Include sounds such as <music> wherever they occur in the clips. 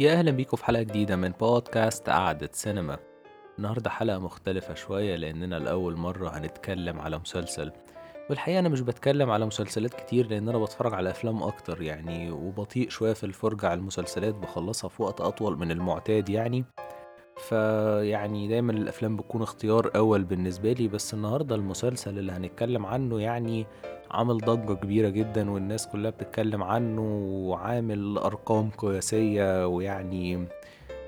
يا أهلا بيكم في حلقة جديدة من بودكاست قعدة سينما. النهاردة حلقة مختلفة شوية لأننا لأول مرة هنتكلم على مسلسل. والحقيقة أنا مش بتكلم على مسلسلات كتير لأن أنا بتفرج على أفلام أكتر يعني وبطيء شوية في الفرجة على المسلسلات بخلصها في وقت أطول من المعتاد يعني. فيعني دايما الأفلام بتكون اختيار أول بالنسبة لي بس النهاردة المسلسل اللي هنتكلم عنه يعني عامل ضجة كبيرة جدا والناس كلها بتتكلم عنه وعامل أرقام قياسية ويعني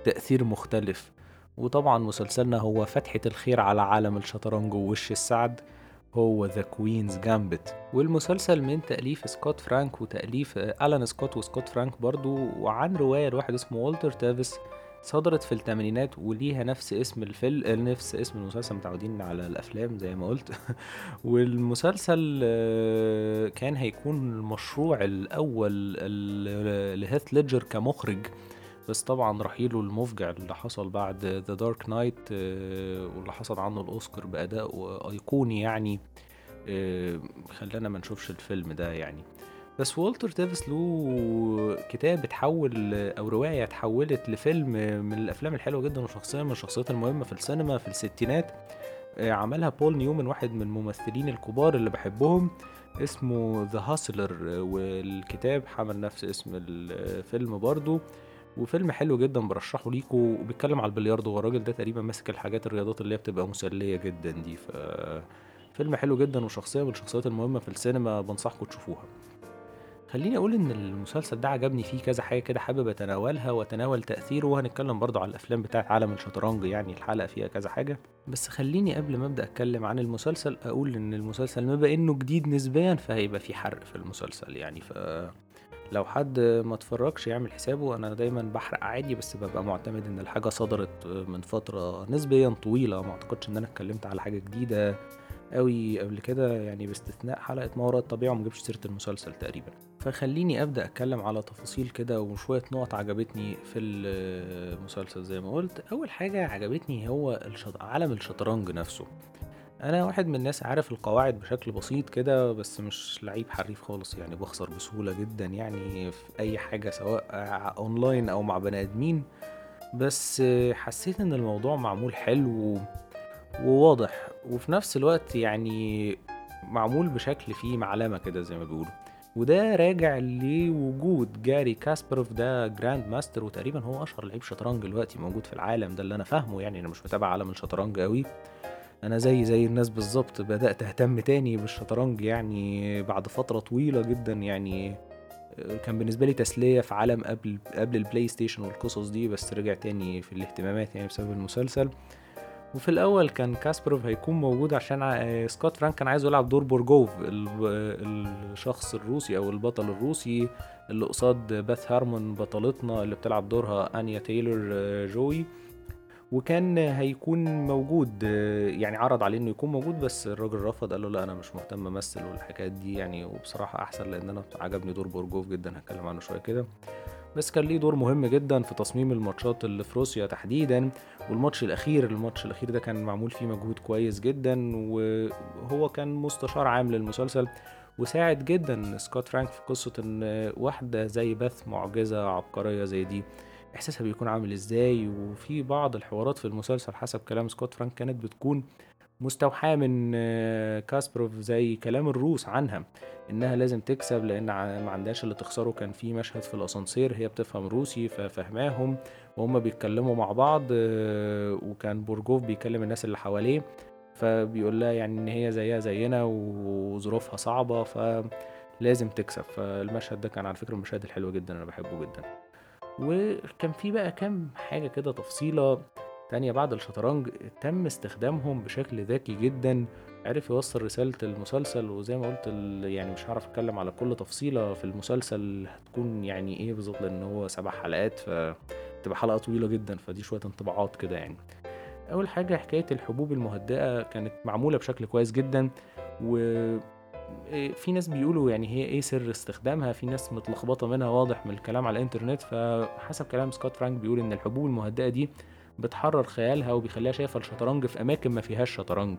تأثير مختلف. وطبعا مسلسلنا هو فتحة الخير على عالم الشطرنج ووش السعد هو The Queen's Gambit والمسلسل من تأليف سكوت فرانك وتأليف ألان سكوت وسكوت فرانك برضو وعن رواية لواحد اسمه والتر تافيس صدرت في الثمانينات وليها نفس اسم الفيلم نفس اسم المسلسل متعودين على الأفلام زي ما قلت. <laughs> والمسلسل آه، كان هيكون المشروع الأول لهيث ليدجر كمخرج. بس طبعا رحيله المفجع اللي حصل بعد The Dark Knight واللي حصل عنه الأوسكار بأداء أيقوني يعني. آه، خلانا ما نشوفش الفيلم ده يعني. بس والتر تيفيس له كتاب اتحول أو رواية اتحولت لفيلم من الأفلام الحلوة جدا وشخصيه من الشخصيات المهمة في السينما في الستينات. آه، عملها بول نيومن واحد من الممثلين الكبار اللي بحبهم اسمه ذا هاسلر والكتاب حمل نفس اسم الفيلم برضو. وفيلم حلو جدا برشحه ليكوا وبيتكلم على البلياردو. والراجل ده تقريبا ماسك الحاجات الرياضات اللي هي بتبقى مسلية جدا دي. ف فيلم حلو جدا وشخصية من الشخصيات المهمة في السينما بنصحكم تشوفوها. خليني أقول إن المسلسل ده عجبني فيه كذا حاجة كده حابب أتناولها وأتناول تأثيره وهنتكلم برضو على الأفلام بتاعت عالم الشطرنج يعني الحلقة فيها كذا حاجة. بس خليني قبل ما أبدأ أتكلم عن المسلسل أقول إن المسلسل ما بقى إنه جديد نسبيا فهيبقى في حرق في المسلسل يعني. ف لو حد ما اتفرجش يعمل حسابه أنا دايما بحرق عادي بس ببقى معتمد إن الحاجة صدرت من فترة نسبيا طويلة. ما أعتقدش إن أنا اتكلمت على حاجة جديدة قوي قبل كده يعني باستثناء حلقة ما وراء الطبيعة ومجيبش سيرة المسلسل تقريبا. فخليني أبدأ أتكلم على تفاصيل كده وشوية نقط عجبتني في المسلسل زي ما قلت. أول حاجة عجبتني هو الشط... عالم الشطرنج نفسه. أنا واحد من الناس عارف القواعد بشكل بسيط كده بس مش لعيب حريف خالص يعني بخسر بسهولة جدا يعني في أي حاجة سواء أونلاين أو مع بني آدمين. بس حسيت إن الموضوع معمول حلو وواضح وفي نفس الوقت يعني معمول بشكل فيه معلمة كده زي ما بيقولوا. وده راجع لوجود جاري كاسباروف ده grand master وتقريبا هو أشهر لعيب شطرنج دلوقتي موجود في العالم. ده اللي أنا فاهمه يعني أنا مش متابع عالم الشطرنج قوي أنا زيي زي الناس بالظبط بدأت أهتم تاني بالشطرنج يعني بعد فترة طويلة جدا يعني كان بالنسبة لي تسلية في عالم قبل قبل البلاي ستيشن والقصص دي بس رجع تاني في الاهتمامات يعني بسبب المسلسل. وفي الأول كان كاسباروف هيكون موجود عشان آه، سكوت فرانك كان عايز يلعب دور بورجوف الشخص الروسي أو البطل الروسي اللي قصاد بيث هارمون بطلتنا اللي بتلعب دورها أنيا تايلور آه، جوي. وكان هيكون موجود آه، يعني عرض عليه إنه يكون موجود بس الراجل رفض قال له لا أنا مش مهتم أمثل والحكايات دي يعني وبصراحة أحسن لأن أنا عجبني دور بورجوف جدا هتكلم عنه شوية كده. بس كان ليه دور مهم جدا في تصميم الماتشات اللي في روسيا تحديدا والماتش الأخير الماتش الأخير ده كان معمول فيه مجهود كويس جدا وهو كان مستشار عام للمسلسل وساعد جدا سكوت فرانك في قصة إن واحدة زي بث معجزة عبقرية زي دي إحساسها بيكون عامل إزاي؟ وفي بعض الحوارات في المسلسل حسب كلام سكوت فرانك كانت بتكون مستوحاة من كاسباروف زي كلام الروس عنها. إنها لازم تكسب لأن ما عندهاش اللي تخسره. كان في مشهد في الأسانسير هي بتفهم روسي ففهماهم وهم بيتكلموا مع بعض آه، وكان بورجوف بيكلم الناس اللي حواليه فبيقول لها يعني إن هي زيها زينا وظروفها صعبة فلازم تكسب. فالمشهد ده كان على فكرة المشاهد الحلوة جدا أنا بحبه جدا. وكان في بقى كام حاجة كده تفصيلة. تانية بعد الشطرنج تم استخدامهم بشكل ذكي جدا عرف يوصل رسالة المسلسل وزي ما قلت يعني مش هعرف أتكلم على كل تفصيلة في المسلسل هتكون يعني إيه بالظبط؟ لأن هو سبع حلقات فتبقى حلقة طويلة جدا فدي شوية انطباعات كده يعني. أول حاجة حكاية الحبوب المهدئة كانت معمولة بشكل كويس جدا و في ناس بيقولوا يعني هي إيه سر استخدامها في ناس متلخبطة منها واضح من الكلام على الإنترنت فحسب كلام سكوت فرانك بيقول إن الحبوب المهدئة دي بتحرر خيالها وبيخليها شايفة الشطرنج في أماكن ما فيهاش شطرنج.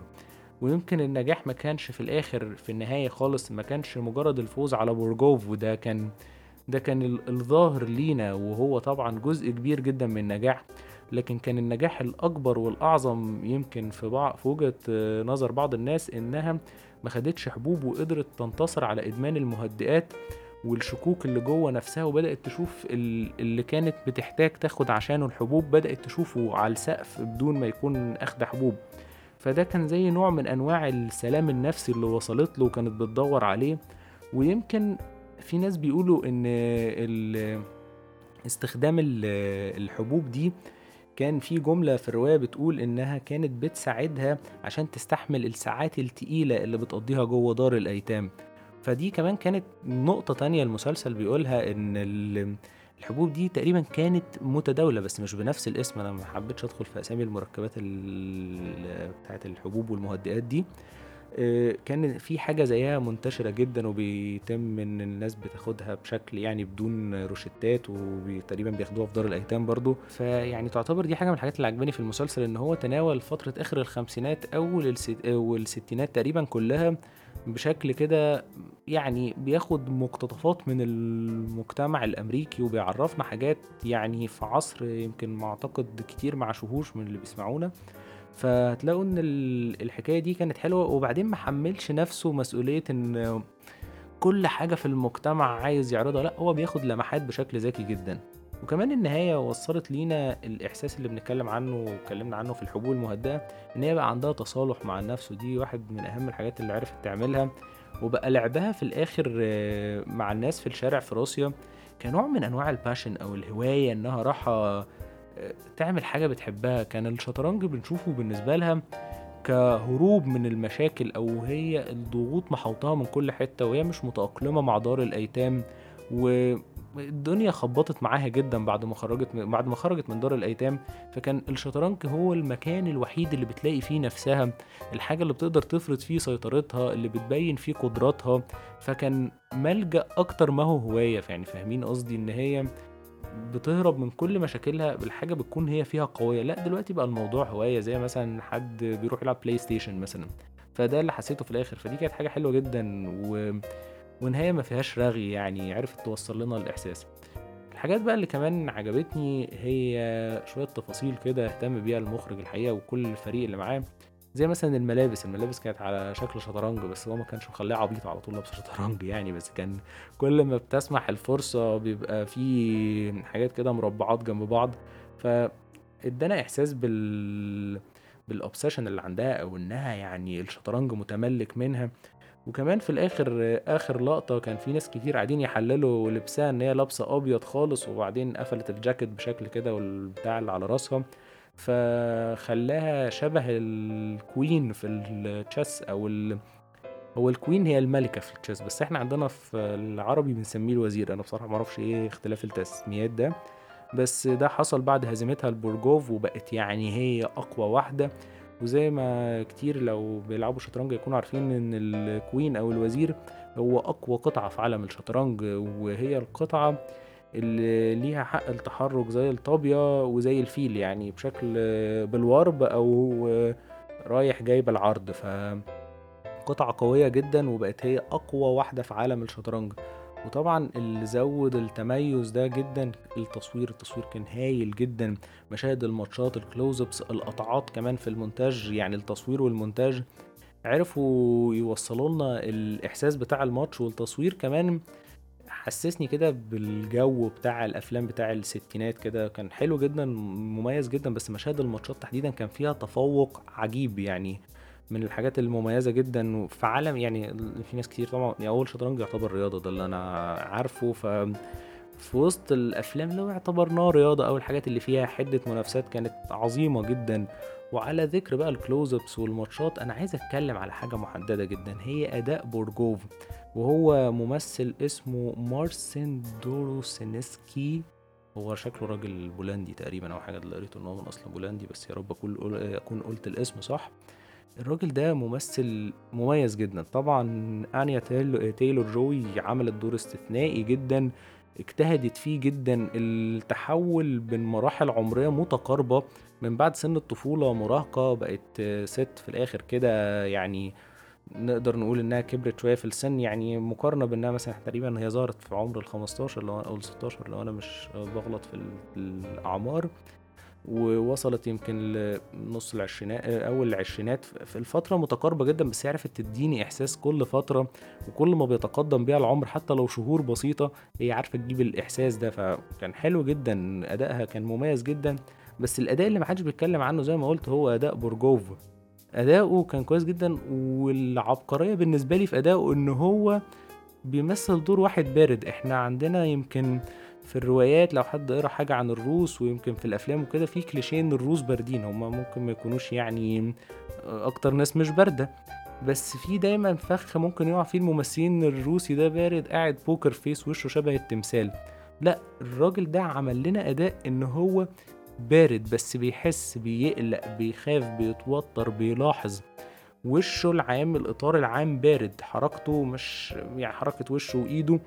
ويمكن النجاح ما كانش في الآخر في النهاية خالص ما كانش مجرد الفوز على بورجوف وده كان ده كان الظاهر لينا وهو طبعا جزء كبير جدا من النجاح. لكن كان النجاح الأكبر والأعظم يمكن في بعض في وجهة نظر بعض الناس إنها ما خدتش حبوب وقدرت تنتصر على إدمان المهدئات. والشكوك اللي جوه نفسها وبدأت تشوف اللي كانت بتحتاج تاخد عشانه الحبوب بدأت تشوفه على السقف بدون ما يكون أخد حبوب. فده كان زي نوع من أنواع السلام النفسي اللي وصلت له وكانت بتدور عليه. ويمكن في ناس بيقولوا إن استخدام الحبوب دي كان في جملة في الرواية بتقول إنها كانت بتساعدها عشان تستحمل الساعات التقيلة اللي بتقضيها جوه دار الأيتام. فدي كمان كانت نقطة تانية المسلسل بيقولها إن الحبوب دي تقريبا كانت متداولة بس مش بنفس الاسم. أنا ما حبيتش أدخل في أسامي المركبات بتاعت الحبوب والمهدئات دي. آه، كان في حاجة زيها منتشرة جدا وبيتم إن الناس بتاخدها بشكل يعني بدون روشتات وتقريبا بياخدوها في دار الأيتام برضو. فيعني تعتبر دي حاجة من الحاجات اللي عجباني في المسلسل إن هو تناول فترة آخر الخمسينات أو والستينات تقريبا كلها بشكل كده يعني بياخد مقتطفات من المجتمع الأمريكي وبيعرفنا حاجات يعني في عصر يمكن ما أعتقد كتير ما عاشوهوش من اللي بيسمعونا. فهتلاقوا إن الحكاية دي كانت حلوة وبعدين ما حملش نفسه مسؤولية إن كل حاجة في المجتمع عايز يعرضها لأ هو بياخد لمحات بشكل ذكي جدا. وكمان النهاية وصلت لينا الإحساس اللي بنتكلم عنه واتكلمنا عنه في الحبوب المهدئة إن هي بقى عندها تصالح مع النفس ودي واحد من أهم الحاجات اللي عرفت تعملها. وبقى لعبها في الآخر آه، مع الناس في الشارع في روسيا كنوع من أنواع الباشن أو الهواية إنها راحة تعمل حاجة بتحبها. كان الشطرنج بنشوفه بالنسبة لها كهروب من المشاكل أو هي الضغوط محوطها من كل حتة وهي مش متأقلمة مع دار الأيتام. والدنيا خبطت معاها جدا بعد ما خرجت بعد ما خرجت من دار الأيتام فكان الشطرنج هو المكان الوحيد اللي بتلاقي فيه نفسها الحاجة اللي بتقدر تفرض فيه سيطرتها اللي بتبين فيه قدراتها فكان ملجأ أكتر ما هو هواية يعني فاهمين قصدي؟ إن هي بتهرب من كل مشاكلها بالحاجة بتكون هي فيها قوية. لا دلوقتي بقى الموضوع هواية زي مثلا حد بيروح يلعب بلاي ستيشن مثلا فده اللي حسيته في الآخر. فدي كانت حاجة حلوة جدا و... ونهايه ما فيهاش رغي يعني عرفت توصل لنا الإحساس. الحاجات بقى اللي كمان عجبتني هي شوية تفاصيل كده اهتم بيها المخرج الحقيقة وكل الفريق اللي معاه. زي مثلا الملابس الملابس كانت على شكل شطرنج بس هو ما كانش مخليها عبيط على طول لابسه شطرنج يعني بس كان كل ما بتسمح الفرصة بيبقى في حاجات كده مربعات جنب بعض. فادانا إحساس بال بال obsession اللي عندها أو إنها يعني الشطرنج متملك منها. وكمان في الآخر آخر لقطة كان في ناس كتير قاعدين يحللوا لبسها إن هي لابسة أبيض خالص وبعدين قفلت الجاكيت بشكل كده والبتاع اللي على راسها. فخلاها شبه ال queen في ال chess أو ال... هو ال queen هي الملكة في ال chess بس إحنا عندنا في العربي بنسميه الوزير. أنا بصراحة معرفش إيه اختلاف التسميات ده بس ده حصل بعد هزيمتها لبورجوف وبقت يعني هي أقوى واحدة. وزي ما كتير لو بيلعبوا شطرنج يكونوا عارفين إن ال queen أو الوزير هو أقوى قطعة في عالم الشطرنج وهي القطعة اللي ليها حق التحرك زي الطابية وزي الفيل يعني بشكل بالورب أو رايح جاي بالعرض ف قطعة قوية جدا وبقت هي أقوى واحدة في عالم الشطرنج. وطبعا اللي زود التميز ده جدا التصوير التصوير كان هايل جدا مشاهد الماتشات ال close ups القطعات كمان في المونتاج يعني التصوير والمونتاج عرفوا يوصلوا لنا الإحساس بتاع الماتش والتصوير كمان حسسني كده بالجو بتاع الأفلام بتاع الستينات كده كان حلو جدا مميز جدا بس مشاهد الماتشات تحديدا كان فيها تفوق عجيب يعني. من الحاجات المميزة جدا في عالم يعني في ناس كتير طبعا يعني أول شطرنج يعتبر رياضة ده اللي أنا عارفه. ف في وسط الأفلام هو اعتبرناه رياضة أو الحاجات اللي فيها حدة منافسات كانت عظيمة جدا. وعلى ذكر بقى الكلوز ابس والماتشات أنا عايز أتكلم على حاجة محددة جدا هي أداء بورجوف. وهو ممثل اسمه مارسن دوروسينسكي. هو شكله راجل بولندي تقريبا أو حاجة اللي قريته إن هو من أصل بولندي بس يا رب أكون قلت الاسم صح. الراجل ده ممثل مميز جدا. طبعا أنيا تايلور جوي عملت دور استثنائي جدا اجتهدت فيه جدا. التحول بين مراحل عمرية متقاربة من بعد سن الطفولة مراهقة بقت ست في الآخر كده يعني نقدر نقول إنها كبرت شوية في السن. يعني مقارنة بإنها مثلا تقريبا هي ظهرت في عمر الخمستاشر لو أو الستاشر لو أنا مش بغلط في الأعمار. ووصلت يمكن لنص العشرينات أول العشرينات في الفترة متقاربة جدا بس هي عرفت تديني إحساس كل فترة وكل ما بيتقدم بيها العمر حتى لو شهور بسيطة هي عارفة تجيب الإحساس ده. فكان حلو جدا أدائها كان مميز جدا بس الأداء اللي محدش بيتكلم عنه زي ما قلت هو أداء بورجوف أداؤه كان كويس جدا والعبقرية بالنسبة لي في أدائه إن هو بيمثل دور واحد بارد. إحنا عندنا يمكن في الروايات لو حد قرأ حاجة عن الروس ويمكن في الأفلام وكده في كليشيه إن الروس باردين هما ممكن ما يكونوش يعني أكتر ناس مش باردة. بس في دايما فخ ممكن يقع فيه الممثلين الروسي ده بارد قاعد poker face وشه شبه التمثال. لا الراجل ده عمل لنا أداء إن هو بارد بس بيحس بيقلق بيخاف بيتوتر بيلاحظ. وشه العام الإطار العام بارد. حركته مش يعني حركة وشه وإيده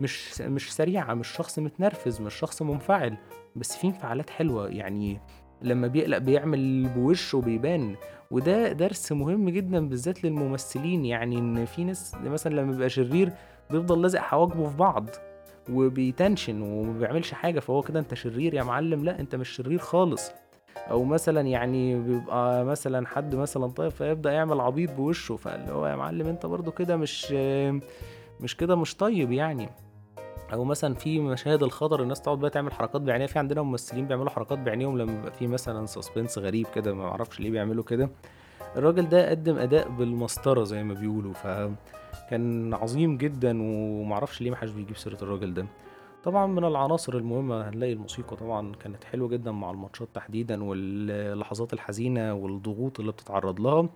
مش مش سريعة مش شخص متنرفز مش شخص منفعل. بس في انفعالات حلوة. يعني لما بيقلق بيعمل بوشه بيبان وده درس مهم جدا بالذات للممثلين. يعني إن في ناس مثلا لما بيبقى شرير بيفضل لازق حواجبه في بعض وبيتنشن وما بيعملش حاجة. فهو كده أنت شرير يا معلم. لا أنت مش شرير خالص. أو مثلا يعني بيبقى مثلا حد مثلا طيب فيبدأ يعمل عبيط بوشه فاللي هو يا معلم أنت برضو كده مش مش كده مش طيب يعني. أو مثلا في مشاهد الخطر الناس تقعد بقى تعمل حركات بعينيها. في عندنا ممثلين بيعملوا حركات بعينيهم لما بيبقى في مثلا سسبنس غريب كده ما أعرفش ليه بيعملوا كده. الراجل ده قدم أداء بالمسطرة زي ما بيقولوا فكان عظيم جدا ومعرفش ليه محدش بيجيب سيرة الراجل ده. طبعا من العناصر المهمة هنلاقي الموسيقى طبعا كانت حلوة جدا مع الماتشات تحديدا واللحظات الحزينة والضغوط اللي بتتعرض لها.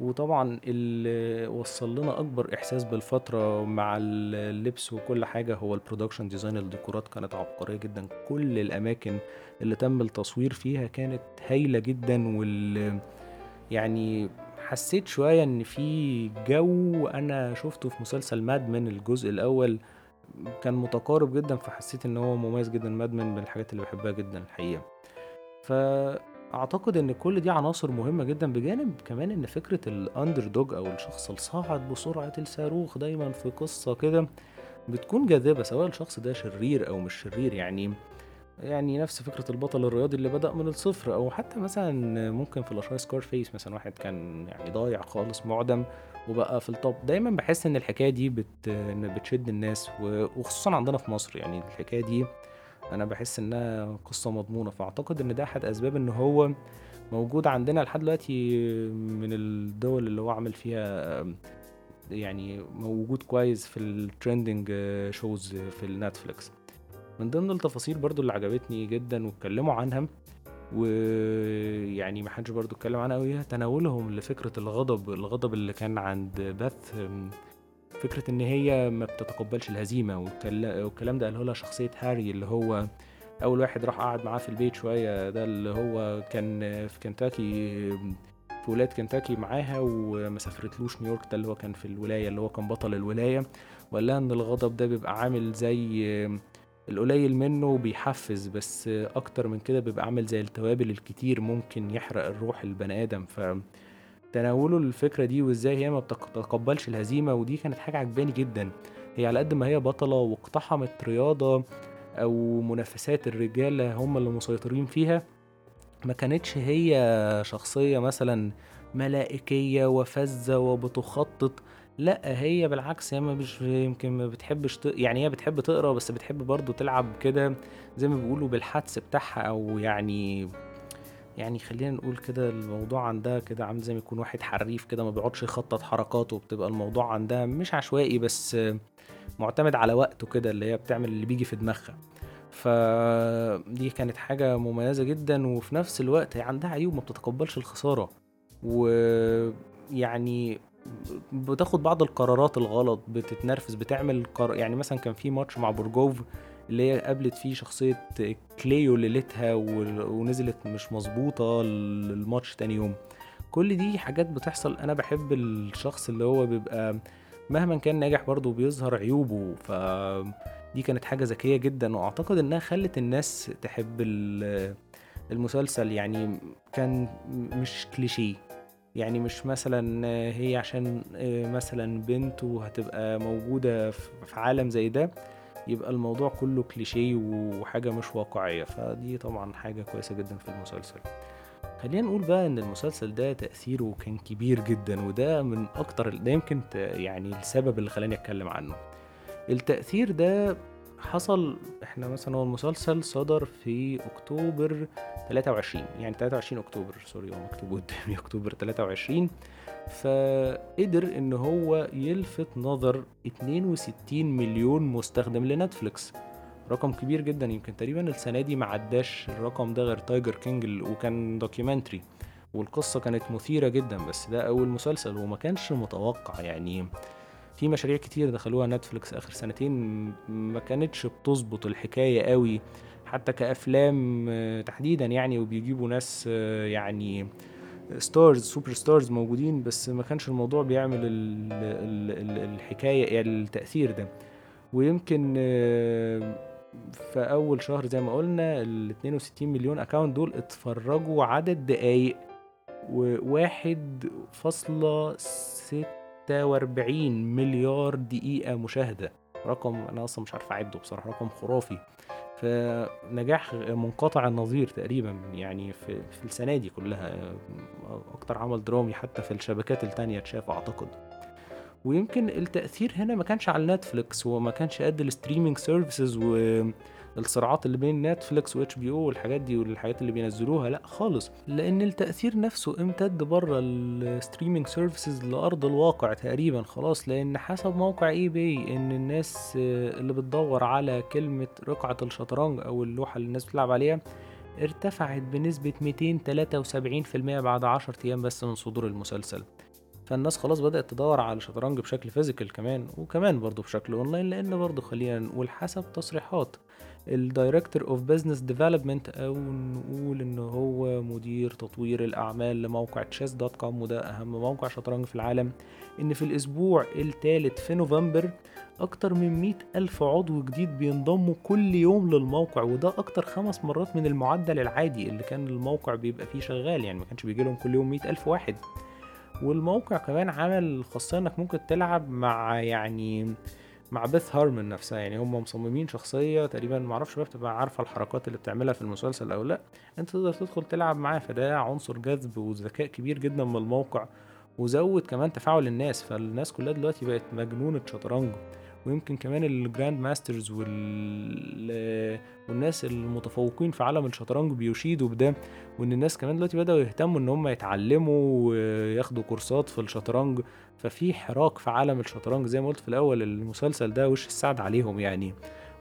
وطبعا اللي وصل لنا أكبر إحساس بالفترة مع اللبس وكل حاجة. هو ال production design الديكورات كانت عبقرية جدا. كل الأماكن اللي تم التصوير فيها كانت هايلة جدا. وال يعني حسيت شوية إن في جو أنا شفته في مسلسل Mad Men الجزء الأول. كان متقارب جدا فحسيت إن هو مميز جدا Mad Men من الحاجات اللي بحبها جدا الحقيقة. فأعتقد إن كل دي عناصر مهمة جدا بجانب كمان إن فكرة ال underdog أو الشخص الصاعد بسرعة الصاروخ دايما في قصة كده بتكون جاذبة سواء الشخص ده شرير أو مش شرير يعني يعني نفس فكرة البطل الرياضي اللي بدأ من الصفر أو حتى مثلا ممكن في الأشخاص Scarface مثلا واحد كان يعني ضايع خالص معدم وبقى في ال top دايما بحس إن الحكاية دي بت... بتشد الناس وخصوصا عندنا في مصر. يعني الحكاية دي أنا بحس إنها قصة مضمونة. فأعتقد إن ده أحد أسباب إن هو موجود عندنا لحد دلوقتي من الدول اللي هو عامل فيها يعني موجود كويس في ال trending shows في ال Netflix من ضمن التفاصيل برضو اللي عجبتني جدا واتكلموا عنها ويعني ما حدش برضو اتكلم عنها قوي تناولهم لفكرة الغضب الغضب اللي كان عند بيث فكرة إن هي ما بتتقبلش الهزيمة والكلام ده قاله لها شخصية هاري اللي هو أول واحد راح قعد معاه في البيت شوية. ده اللي هو كان في كنتاكي في ولاية كنتاكي معاها وما سافرتلوش نيويورك. ده اللي هو كان في الولاية اللي هو كان بطل الولاية. وقال لها إن الغضب ده بيبقى عامل زي القليل منه بيحفز بس أكتر من كده بيبقى عامل زي التوابل الكتير ممكن يحرق الروح البني آدم. ف تناوله الفكرة دي وإزاي هي ما بتتقبلش الهزيمة ودي كانت حاجة عجباني جدا. هي على قد ما هي بطلة واقتحمت رياضة أو منافسات الرجالة هم اللي مسيطرين فيها ما كانتش هي شخصية مثلا ملائكية وفزة وبتخطط لأ هي بالعكس هي مش يمكن ما بتحبش. يعني هي بتحب تقرا بس بتحب برضه تلعب كده زي ما بيقولوا بالحدس بتاعها أو يعني يعني خلينا نقول كده الموضوع عندها كده عامل زي ما يكون واحد حريف كده ما بيقعدش يخطط حركاته بتبقى الموضوع عندها مش عشوائي بس معتمد على وقته كده اللي هي بتعمل اللي بيجي في دماغها فدي كانت حاجة مميزة جدا وفي نفس الوقت هي عندها عيوب ما بتتقبلش الخسارة ويعني بتاخد بعض القرارات الغلط بتتنرفز بتعمل قر... يعني مثلا كان في ماتش مع برجوف اللي هي قابلت فيه شخصية كليو ليلتها ونزلت مش مظبوطة الماتش تاني يوم. كل دي حاجات بتحصل. أنا بحب الشخص اللي هو بيبقى مهما كان ناجح برضه بيظهر عيوبه. ف دي كانت حاجة ذكية جدا. وأعتقد إنها خلت الناس تحب المسلسل. يعني كان مش كليشيه. يعني مش مثلا هي عشان مثلا بنت وهتبقى موجودة في عالم زي ده يبقى الموضوع كله كليشيه وحاجة مش واقعية. فدي طبعا حاجة كويسة جدا في المسلسل. خلينا نقول بقى إن المسلسل ده تأثيره كان كبير جدا وده من أكتر ده يمكن يعني السبب اللي خلاني أتكلم عنه. التأثير ده حصل إحنا مثلا هو المسلسل صدر في أكتوبر 23 يعني 23 أكتوبر سوري هو مكتوب قدامي <laughs> أكتوبر 23 فقدر إن هو يلفت نظر 62 مليون مستخدم لنتفليكس. رقم كبير جدا يمكن تقريبا السنة دي ما عداش الرقم ده غير Tiger King وكان documentary والقصة كانت مثيرة جدا بس ده أول مسلسل وما كانش متوقع يعني في مشاريع كتير دخلوها Netflix آخر سنتين ما كانتش بتظبط الحكاية قوي حتى كأفلام آه، تحديدا يعني وبيجيبوا ناس آه، يعني stars super stars موجودين بس ما كانش الموضوع بيعمل ال ال الـ الحكاية يعني التأثير ده. ويمكن آه، في أول شهر زي ما قلنا ال 62 مليون account دول اتفرجوا عدد دقايق وواحد فاصلة ست 46 مليار دقيقة مشاهدة. رقم أنا أصلا مش عارف أعده بصراحة رقم خرافي. فنجاح منقطع النظير تقريبا يعني في, في السنة دي كلها. أكتر عمل درامي حتى في الشبكات التانية اتشاف أعتقد. ويمكن التأثير هنا ما كانش على Netflix وما كانش قد ال streaming services و والصراعات اللي بين Netflix و HBO والحاجات دي والحاجات اللي بينزلوها لا خالص. لأن التأثير نفسه امتد بره ال streaming services لأرض الواقع تقريبا خلاص. لأن حسب موقع eBay إن الناس اللي بتدور على كلمة رقعة الشطرنج أو اللوحة اللي الناس بتلعب عليها ارتفعت بنسبة 273% بعد 10 أيام بس من صدور المسلسل. فالناس خلاص بدأت تدور على الشطرنج بشكل physical كمان وكمان برضه بشكل اونلاين لأن برضه خلينا نقول حسب تصريحات ال director of business development أو نقول ان هو مدير تطوير الاعمال لموقع Chess.com وده اهم موقع شطرنج في العالم ان في الأسبوع الثالث في نوفمبر أكتر من مئة ألف عضو جديد بينضموا كل يوم للموقع وده أكتر خمس مرات من المعدل العادي اللي كان الموقع بيبقى فيه شغال يعني ما كانش بيجي لهم كل يوم مئة ألف واحد. والموقع كمان عمل خاصية انك ممكن تلعب مع يعني مع بيث هارمن نفسها يعني هم مصممين شخصية تقريبا معرفش بقى بتبقى عارفة الحركات اللي بتعملها في المسلسل أو لأ. أنت تقدر تدخل تلعب معاه فده عنصر جذب وذكاء كبير جدا من الموقع وزود كمان تفاعل الناس. فالناس كلها دلوقتي بقت مجنونة شطرنج. ويمكن كمان ال grand masters وال... والناس المتفوقين في عالم الشطرنج بيشيدوا بده وإن الناس كمان دلوقتي بدأوا يهتموا إن هم يتعلموا وياخدوا كورسات في الشطرنج ففي حراك في عالم الشطرنج زي ما قلت في الأول المسلسل ده وش السعد عليهم يعني.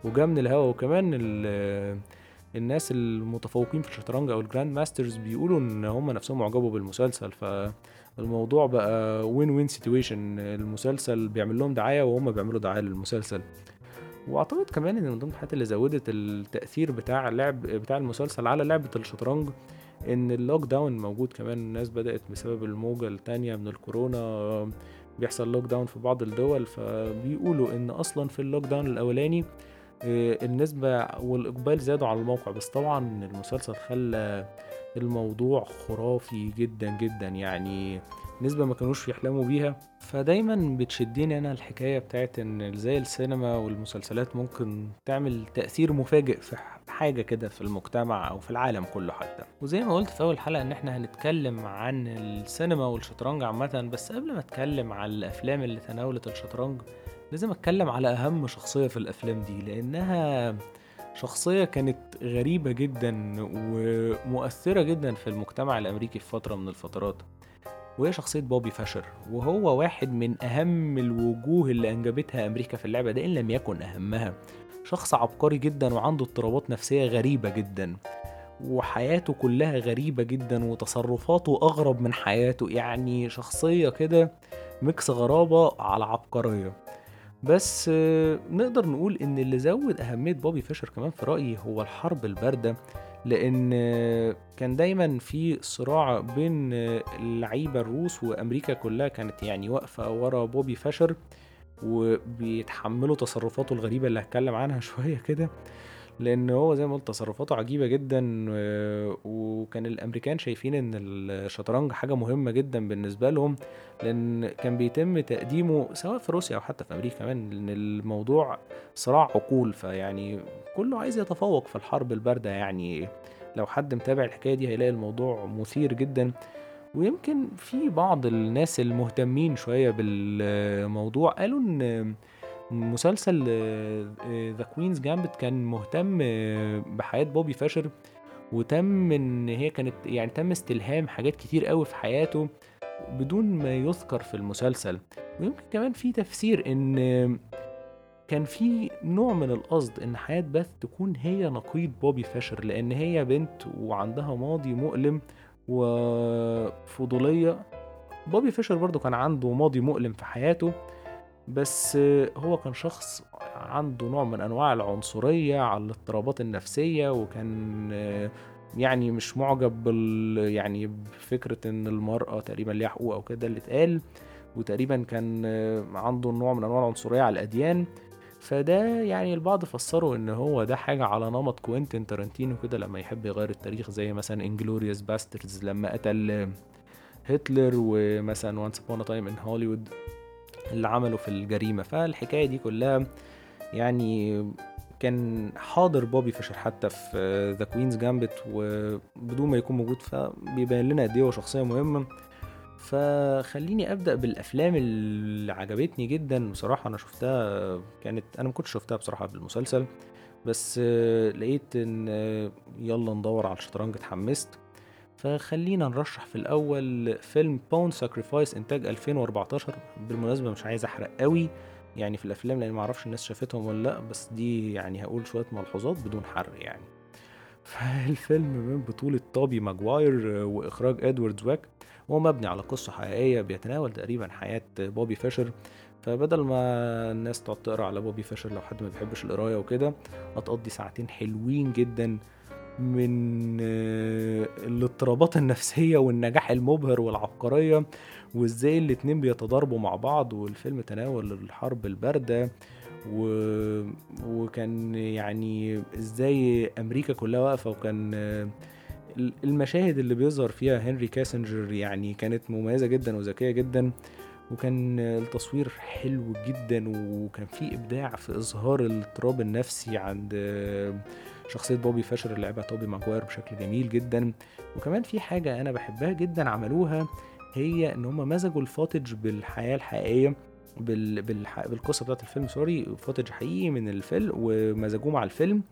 وجا من الهوا وكمان ال... الناس المتفوقين في الشطرنج أو ال grand masters بيقولوا إن هم نفسهم معجبين بالمسلسل ف الموضوع بقى win win situation المسلسل بيعمل لهم دعاية وهم بيعملوا دعاية للمسلسل. وأعتقد كمان إن من ضمن الحاجات اللي زودت التأثير بتاع اللعب بتاع المسلسل على لعبة الشطرنج إن ال lockdown موجود كمان. الناس بدأت بسبب الموجة التانية من الكورونا بيحصل lockdown في بعض الدول. فبيقولوا إن أصلا في ال lockdown الأولاني النسبة والإقبال زادوا على الموقع. بس طبعا المسلسل خلى الموضوع خرافي جدا جدا. يعني نسبة ما كانوش يحلموا بيها. فدايما بتشدني أنا الحكاية بتاعت إن زي السينما والمسلسلات ممكن تعمل تأثير مفاجئ في حاجة كده في المجتمع أو في العالم كله حتى. وزي ما قلت في أول حلقة إن إحنا هنتكلم عن السينما والشطرنج عامة. بس قبل ما أتكلم عن الأفلام اللي تناولت الشطرنج لازم أتكلم على أهم شخصية في الأفلام دي لأنها شخصية كانت غريبة جدا ومؤثرة جدا في المجتمع الأمريكي في فترة من الفترات. وهي شخصية بوبي فاشر وهو واحد من أهم الوجوه اللي أنجبتها أمريكا في اللعبة ده إن لم يكن أهمها. شخص عبقري جدا وعنده اضطرابات نفسية غريبة جدا وحياته كلها غريبة جدا وتصرفاته أغرب من حياته. يعني شخصية كده mix غرابة على عبقرية. بس نقدر نقول إن اللي زود أهمية بوبي فيشر كمان في رأيي هو الحرب الباردة لأن كان دايما في صراع بين اللعيبة الروس وأمريكا كلها كانت يعني واقفة ورا بوبي فيشر وبيتحملوا تصرفاته الغريبة اللي هتكلم عنها <laughs> شوية كده. لأن هو زي ما قلت تصرفاته عجيبة جدا وكان الأمريكان شايفين إن الشطرنج حاجة مهمة جدا بالنسبة لهم لأن كان بيتم تقديمه سواء في روسيا أو حتى في أمريكا كمان لأن الموضوع صراع عقول فيعني كله عايز يتفوق في الحرب الباردة يعني. لو حد متابع الحكاية دي هيلاقي الموضوع مثير جدا. ويمكن في بعض الناس المهتمين شوية بالموضوع قالوا إن مسلسل The Queen's Gambit كان مهتم آه، بحياة بوبي فيشر وتم إن هي كانت يعني تم استلهام حاجات كتير قوي في حياته بدون ما يذكر في المسلسل. ويمكن كمان في تفسير إن كان في نوع من القصد إن حياة بيث تكون هي نقيض بوبي فيشر لأن هي بنت وعندها ماضي مؤلم وفضولية. بوبي فيشر برضو كان عنده ماضي مؤلم في حياته. بس هو كان شخص عنده نوع من أنواع العنصرية على الاضطرابات النفسية وكان يعني مش معجب بال يعني بفكرة إن المرأة تقريبا ليها حقوق أو كده اللي اتقال وتقريبا كان عنده نوع من أنواع العنصرية على الأديان. فده يعني البعض فسره إن هو ده حاجة على نمط كوينتين تارانتينو كده لما يحب يغير التاريخ زي مثلا Inglourious Basterds لما قتل هتلر ومثلا Once Upon a Time in Hollywood اللي عمله في الجريمة. فالحكاية دي كلها يعني كان حاضر بوبي فيشر حتى في The Queen's Gambit وبدون ما يكون موجود فبيبين لنا قد إيه هو شخصية مهمة فخليني أبدأ بالأفلام اللي عجبتني جدا. بصراحة أنا شفتها كانت أنا ما كنتش شفتها بصراحة بالمسلسل بس لقيت إن يلا ندور على الشطرنج اتحمست. فخلينا نرشح في الأول فيلم Pawn Sacrifice إنتاج 2014 بالمناسبة مش عايز أحرق قوي يعني في الأفلام لأن ما أعرفش الناس شافتهم ولا لأ بس دي يعني هقول شوية ملحوظات بدون حرق يعني. <laughs> فالفيلم من بطولة توبي ماجواير وإخراج إدوارد زويك هو مبني على قصة حقيقية بيتناول تقريبا حياة بوبي فيشر. فبدل ما الناس تقعد تقرأ على بوبي فيشر لو حد ما بيحبش القراية وكده هتقضي ساعتين حلوين جدا من آه، الاضطرابات النفسية والنجاح المبهر والعبقرية وإزاي الاتنين بيتضاربوا مع بعض والفيلم تناول الحرب الباردة و... وكان يعني إزاي أمريكا كلها واقفة وكان آه، المشاهد اللي بيظهر فيها هنري كاسنجر يعني كانت مميزة جدا وذكية جدا وكان التصوير حلو جدا وكان في إبداع في إظهار الاضطراب النفسي عند شخصية بوبي فيشر اللي لعبها توبي ماجواير بشكل جميل جدا. وكمان في حاجة أنا بحبها جدا عملوها هي إن هما مزجوا ال footage بالحياة الحقيقية بال... بالح... بالقصة بتاعت الفيلم sorry footage حقيقي من الفيلم ومزجوه مع الفيلم.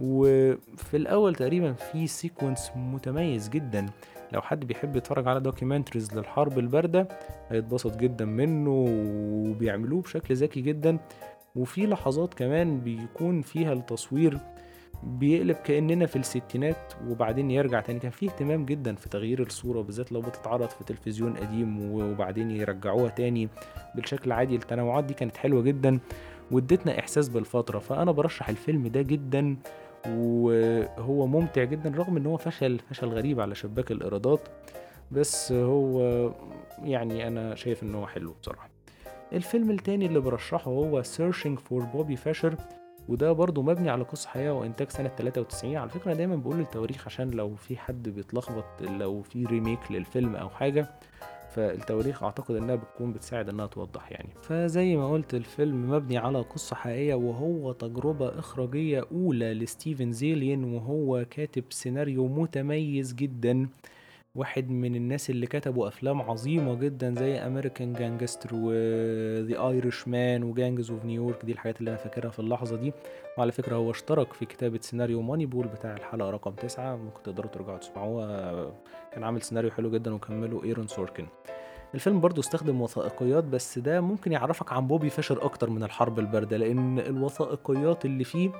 وفي الأول تقريبا في sequence متميز جدا. لو حد بيحب يتفرج على documentaries للحرب الباردة هيتبسط جدا منه وبيعملوه بشكل ذكي جدا. وفي لحظات كمان بيكون فيها التصوير بيقلب كأننا في الستينات وبعدين يرجع تاني. كان فيه اهتمام جدا في تغيير الصورة بالذات لو بتتعرض في تلفزيون قديم وبعدين يرجعوها تاني بالشكل العادي التنوعات دي كانت حلوة جدا وادتنا إحساس بالفترة. فأنا برشح الفيلم ده جدا وهو ممتع جدا رغم إن هو فشل فشل غريب على شباك الإيرادات بس هو يعني أنا شايف إن هو حلو بصراحة. الفيلم التاني اللي برشحه هو Searching for Bobby Fischer. وده برضو مبني على قصة حقيقية وإنتاج سنة 93 على فكرة أنا دايما بقول التواريخ عشان لو في حد بيتلخبط لو في remake للفيلم أو حاجة فالتواريخ أعتقد إنها بتكون بتساعد إنها توضح يعني. فزي ما قلت الفيلم مبني على قصة حقيقية وهو تجربة إخراجية أولى لستيفن زيليان وهو كاتب سيناريو متميز جدا. واحد من الناس اللي كتبوا أفلام عظيمة جدا زي American Gangster و The Irishman و Gangs of New York دي الحاجات اللي أنا فاكرها في اللحظة دي. وعلى فكرة هو اشترك في كتابة سيناريو Moneyball بتاع الحلقة رقم تسعة. ممكن تقدروا ترجعوا تسمعوها. كان عامل سيناريو حلو جدا وكمله ايرون سوركين الفيلم برضه استخدم وثائقيات بس ده ممكن يعرفك عن بوبي فيشر أكتر من الحرب الباردة لأن الوثائقيات اللي فيه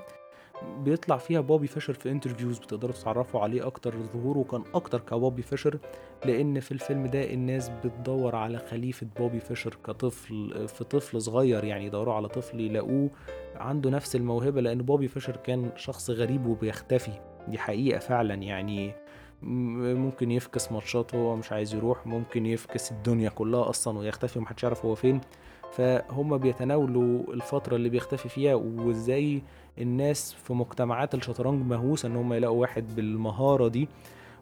بيطلع فيها بوبي فيشر في interviews بتقدروا تتعرفوا عليه أكتر. ظهوره كان أكتر كبوبي فيشر لأن في الفيلم ده الناس بتدور على خليفة بوبي فيشر كطفل في طفل صغير يعني يدوروا على طفل يلاقوه عنده نفس الموهبة لأن بوبي فيشر كان شخص غريب وبيختفي. دي حقيقة فعلا يعني. ممكن يفكس ماتشات هو مش عايز يروح ممكن يفكس الدنيا كلها أصلا ويختفي ومحدش يعرف هو فين. فهم بيتناولوا الفترة اللي بيختفي فيها وازاي الناس في مجتمعات الشطرنج مهووسة إن هم يلاقوا واحد بالمهارة دي.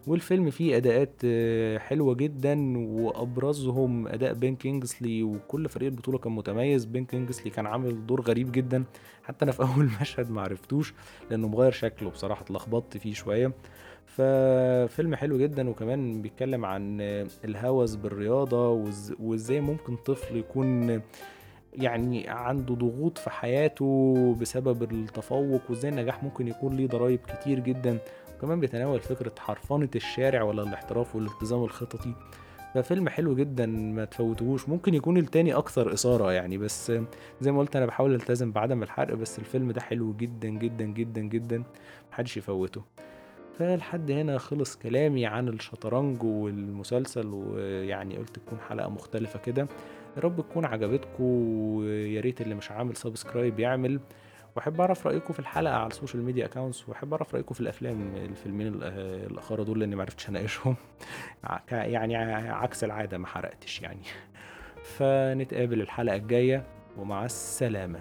والفيلم فيه أداءات آه، حلوة جدا وأبرزهم أداء بين كينجسلي وكل فريق البطولة كان متميز. بين كينجسلي كان عامل دور غريب جدا. حتى أنا في أول <laughs> مشهد معرفتوش لأنه مغير شكله بصراحة اتلخبطت فيه شوية. ففيلم حلو جدا وكمان بيتكلم عن الهوس بالرياضة وإزاي ممكن طفل يكون يعني عنده ضغوط في حياته بسبب التفوق وإزاي النجاح ممكن يكون ليه ضرائب كتير جدا. وكمان بيتناول فكرة حرفنة الشارع ولا الاحتراف والالتزام الخططي. ففيلم حلو جدا ما تفوتهوش. ممكن يكون التاني أكثر إثارة يعني بس زي ما قلت أنا بحاول ألتزم بعدم الحرق بس الفيلم ده حلو جدا جدا جدا جدا محدش يفوته. فلحد هنا خلص كلامي عن الشطرنج والمسلسل ويعني قلت تكون حلقة مختلفة كده. يا رب تكون عجبتكم ويا ريت اللي مش عامل سبسكرايب يعمل. وأحب أعرف رأيكم في الحلقة على ال social media accounts وأحب أعرف رأيكم في الأفلام الفيلمين ال- الأخرى دول لأني معرفتش أناقشهم. يعني عكس العادة ما حرقتش يعني. فنتقابل الحلقة الجاية ومع السلامة.